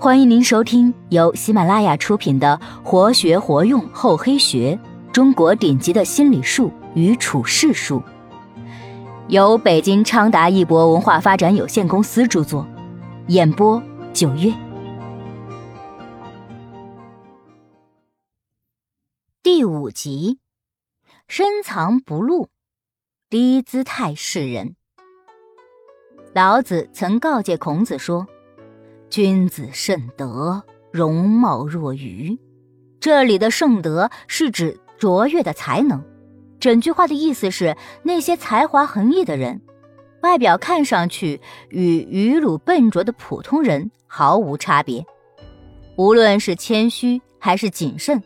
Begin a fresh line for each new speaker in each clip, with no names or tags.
欢迎您收听由喜马拉雅出品的《活学活用厚黑学：中国顶级的心理术与处世术》，由北京昌达一博文化发展有限公司著作，演播九月。第五集：深藏不露，低姿态示人。老子曾告诫孔子说。君子慎德，容貌若愚。这里的圣德是指卓越的才能。整句话的意思是，那些才华横溢的人，外表看上去与愚鲁笨拙的普通人毫无差别。无论是谦虚还是谨慎，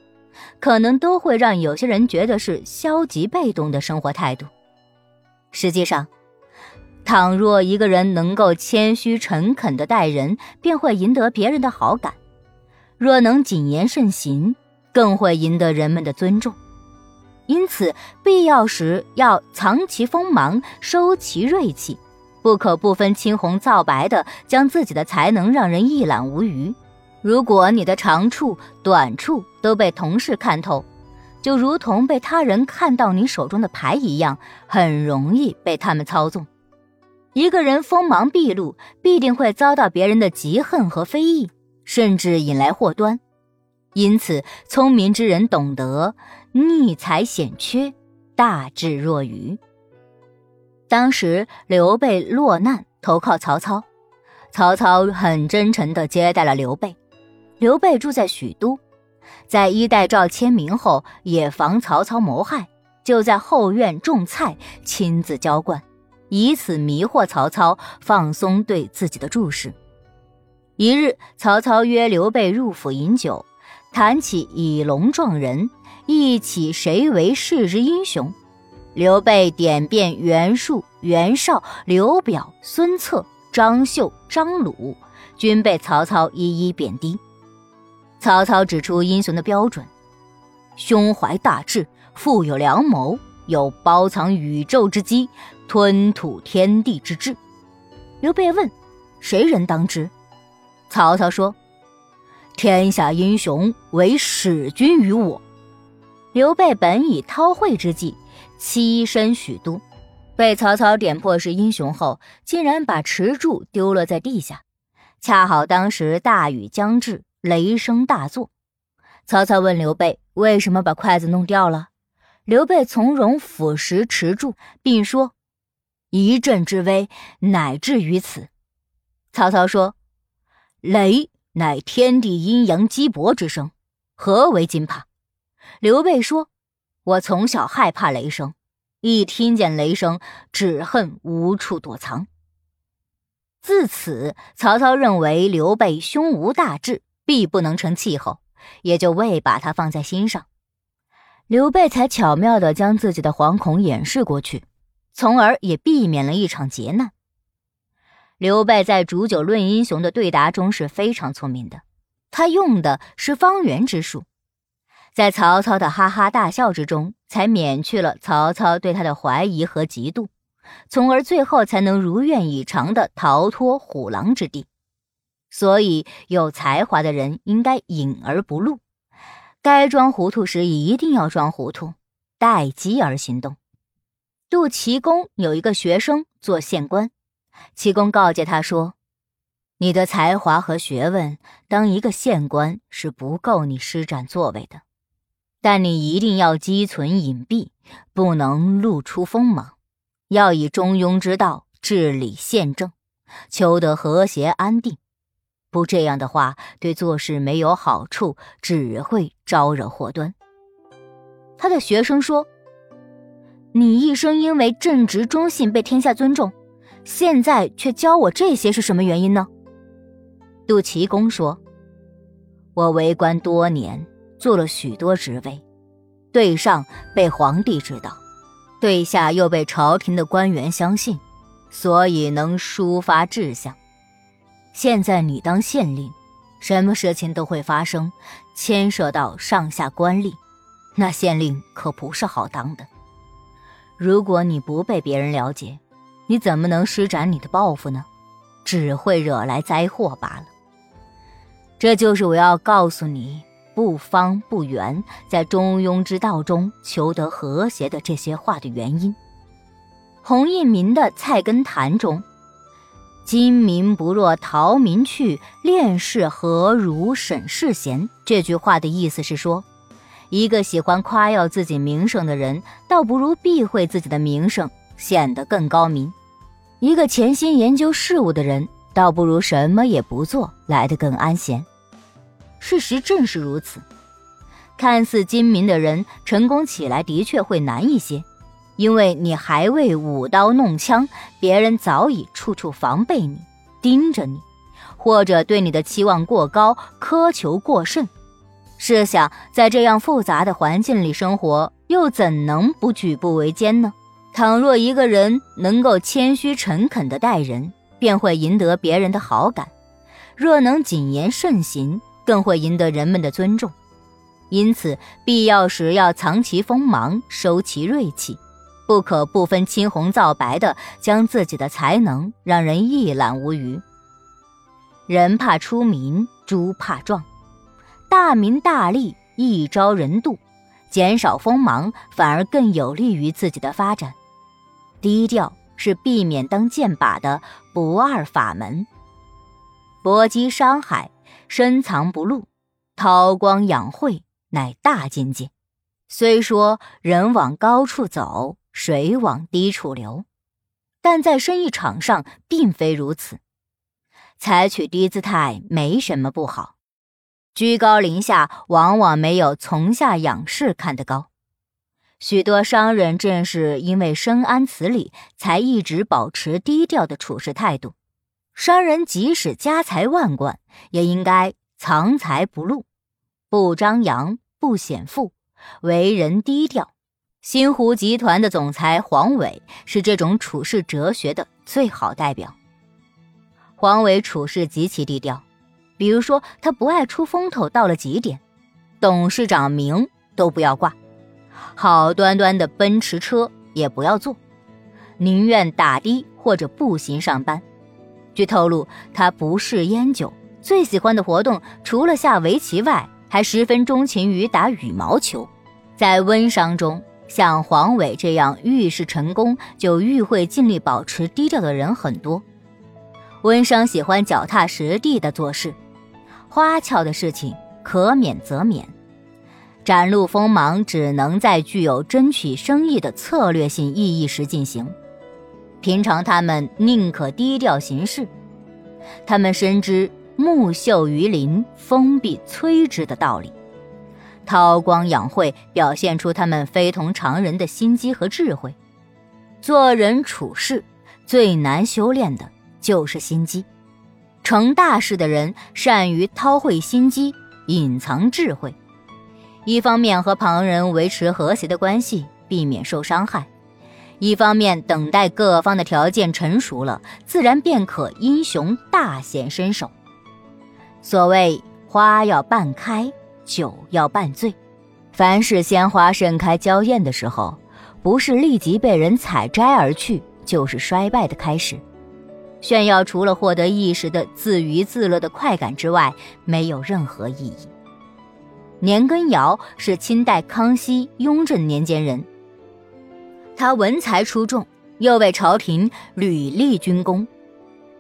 可能都会让有些人觉得是消极被动的生活态度。实际上，倘若一个人能够谦虚诚恳的待人，便会赢得别人的好感；若能谨言慎行，更会赢得人们的尊重。因此，必要时要藏其锋芒，收其锐气，不可不分青红皂白的将自己的才能让人一览无余。如果你的长处、短处都被同事看透，就如同被他人看到你手中的牌一样，很容易被他们操纵。一个人锋芒毕露，必定会遭到别人的嫉恨和非议，甚至引来祸端。因此，聪明之人懂得逆才显缺，大智若愚。当时刘备落难投靠曹操，曹操很真诚地接待了刘备。刘备住在许都，在衣带诏签名后，也防曹操谋害，就在后院种菜，亲自浇灌。以此迷惑曹操，放松对自己的注视。一日，曹操约刘备入府饮酒，谈起以龙撞人，一起谁为世之英雄。刘备点遍袁术、袁绍、刘表、孙策、张绣、张鲁，均被曹操一一贬低。曹操指出英雄的标准：胸怀大志，富有良谋。有包藏宇宙之机，吞吐天地之志。刘备问：“谁人当之？”曹操说：“天下英雄，唯使君于我。”刘备本以韬晦之计栖身许都，被曹操点破是英雄后，竟然把池柱丢落在地下。恰好当时大雨将至，雷声大作。曹操问刘备：“为什么把筷子弄掉了？”刘备从容俯拾持柱，并说：“一阵之威，乃至于此。”曹操说：“雷乃天地阴阳激搏之声，何为惊怕？”刘备说：“我从小害怕雷声，一听见雷声，只恨无处躲藏。”自此，曹操认为刘备胸无大志，必不能成气候，也就未把他放在心上。刘备才巧妙地将自己的惶恐掩饰过去，从而也避免了一场劫难。刘备在煮酒论英雄的对答中是非常聪明的，他用的是方圆之术，在曹操的哈哈大笑之中，才免去了曹操对他的怀疑和嫉妒，从而最后才能如愿以偿地逃脱虎狼之地。所以，有才华的人应该隐而不露。该装糊涂时一定要装糊涂，待机而行动。杜齐公有一个学生做县官，奇公告诫他说：“你的才华和学问，当一个县官是不够你施展作为的。但你一定要积存隐蔽，不能露出锋芒，要以中庸之道治理县政，求得和谐安定。”不这样的话，对做事没有好处，只会招惹祸端。他的学生说：“你一生因为正直忠信被天下尊重，现在却教我这些，是什么原因呢？”杜齐公说：“我为官多年，做了许多职位，对上被皇帝知道，对下又被朝廷的官员相信，所以能抒发志向。”现在你当县令，什么事情都会发生，牵涉到上下官吏，那县令可不是好当的。如果你不被别人了解，你怎么能施展你的抱负呢？只会惹来灾祸罢了。这就是我要告诉你不方不圆，在中庸之道中求得和谐的这些话的原因。洪应民的《菜根谭》中。今民不若陶民去，恋事何如审世贤？这句话的意思是说，一个喜欢夸耀自己名声的人，倒不如避讳自己的名声，显得更高明；一个潜心研究事物的人，倒不如什么也不做，来得更安闲。事实正是如此，看似精明的人，成功起来的确会难一些。因为你还未舞刀弄枪，别人早已处处防备你、盯着你，或者对你的期望过高、苛求过甚。试想，在这样复杂的环境里生活，又怎能不举步维艰呢？倘若一个人能够谦虚诚恳地待人，便会赢得别人的好感；若能谨言慎行，更会赢得人们的尊重。因此，必要时要藏其锋芒，收其锐气。不可不分青红皂白的将自己的才能让人一览无余。人怕出名，猪怕壮，大名大利易招人妒，减少锋芒反而更有利于自己的发展。低调是避免当箭靶的不二法门。搏击山海，深藏不露，韬光养晦乃大境界。虽说人往高处走。水往低处流，但在生意场上并非如此。采取低姿态没什么不好，居高临下往往没有从下仰视看得高。许多商人正是因为深谙此理，才一直保持低调的处事态度。商人即使家财万贯，也应该藏财不露，不张扬，不显富，为人低调。新湖集团的总裁黄伟是这种处事哲学的最好代表。黄伟处事极其低调，比如说他不爱出风头，到了极点，董事长名都不要挂，好端端的奔驰车也不要坐，宁愿打的或者步行上班。据透露，他不嗜烟酒，最喜欢的活动除了下围棋外，还十分钟情于打羽毛球。在温商中。像黄伟这样遇事成功就愈会尽力保持低调的人很多。温商喜欢脚踏实地的做事，花俏的事情可免则免，展露锋芒只能在具有争取生意的策略性意义时进行。平常他们宁可低调行事，他们深知木秀于林，风必摧之的道理。韬光养晦，表现出他们非同常人的心机和智慧。做人处事最难修炼的就是心机。成大事的人善于韬晦心机，隐藏智慧。一方面和旁人维持和谐的关系，避免受伤害；一方面等待各方的条件成熟了，自然便可英雄大显身手。所谓花要半开。酒要半醉，凡是鲜花盛开娇艳的时候，不是立即被人采摘而去，就是衰败的开始。炫耀除了获得一时的自娱自乐的快感之外，没有任何意义。年羹尧是清代康熙、雍正年间人，他文才出众，又为朝廷屡立军功。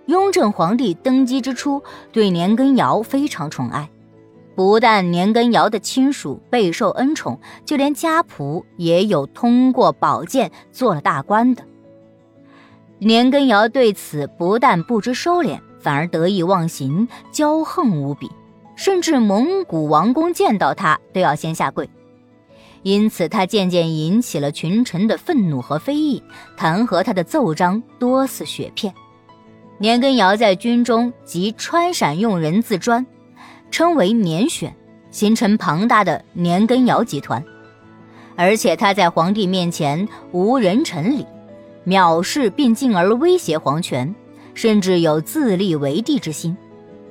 雍正皇帝登基之初，对年羹尧非常宠爱。不但年羹尧的亲属备受恩宠，就连家仆也有通过宝剑做了大官的。年羹尧对此不但不知收敛，反而得意忘形，骄横无比，甚至蒙古王公见到他都要先下跪。因此，他渐渐引起了群臣的愤怒和非议，弹劾他的奏章多似雪片。年羹尧在军中即川陕用人自专。称为年选，形成庞大的年羹尧集团，而且他在皇帝面前无人臣礼，藐视并进而威胁皇权，甚至有自立为帝之心。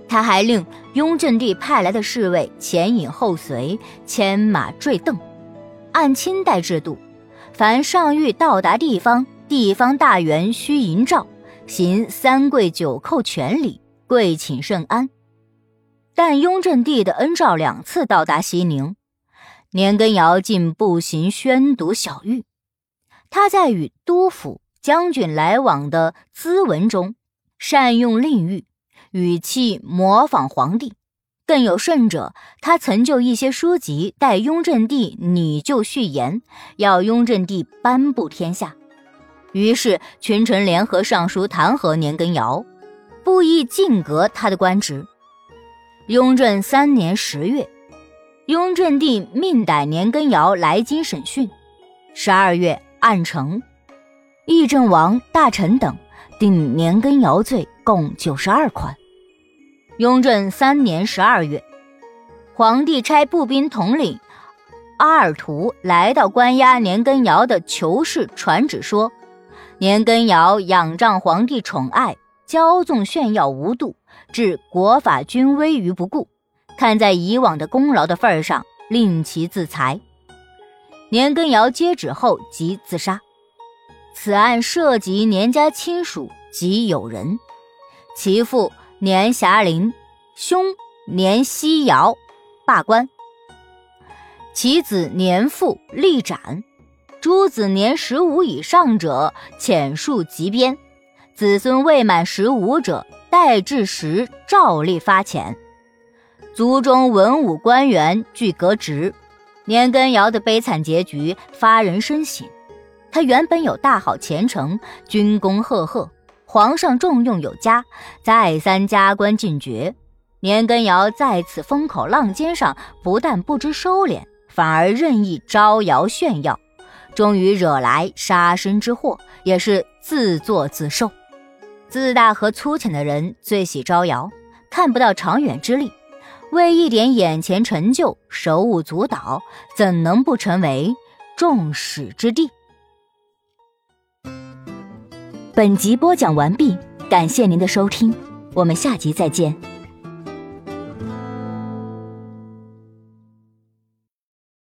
他还令雍正帝派来的侍卫前引后随，牵马坠镫。按清代制度，凡上谕到达地方，地方大员须迎诏，行三跪九叩全礼，跪请圣安。但雍正帝的恩诏两次到达西宁，年羹尧竟步行宣读小谕。他在与督府将军来往的咨文中，善用令谕，语气模仿皇帝。更有甚者，他曾就一些书籍代雍正帝拟就序言，要雍正帝颁布天下。于是群臣联合上书弹劾年羹尧，不意进革他的官职。雍正三年十月，雍正帝命逮年羹尧来京审讯。十二月，按成，议政王、大臣等定年羹尧罪共九十二款。雍正三年十二月，皇帝差步兵统领阿尔图来到关押年羹尧的囚室，传旨说：年羹尧仰仗皇帝宠爱，骄纵炫耀无度，置国法军威于不顾。看在以往的功劳的份上，令其自裁。年羹尧接旨后即自杀。此案涉及年家亲属及友人，其父。年霞林，兄年希尧，罢官。其子年父立斩，诸子年十五以上者遣戍及鞭，子孙未满十五者待至时照例发钱。族中文武官员俱革职。年羹尧的悲惨结局发人深省。他原本有大好前程，军功赫赫。皇上重用有加，再三加官进爵。年羹尧在此风口浪尖上，不但不知收敛，反而任意招摇炫耀，终于惹来杀身之祸，也是自作自受。自大和粗浅的人最喜招摇，看不到长远之力，为一点眼前成就手舞足蹈，怎能不成为众矢之的？本集播讲完毕，感谢您的收听，我们下集再见。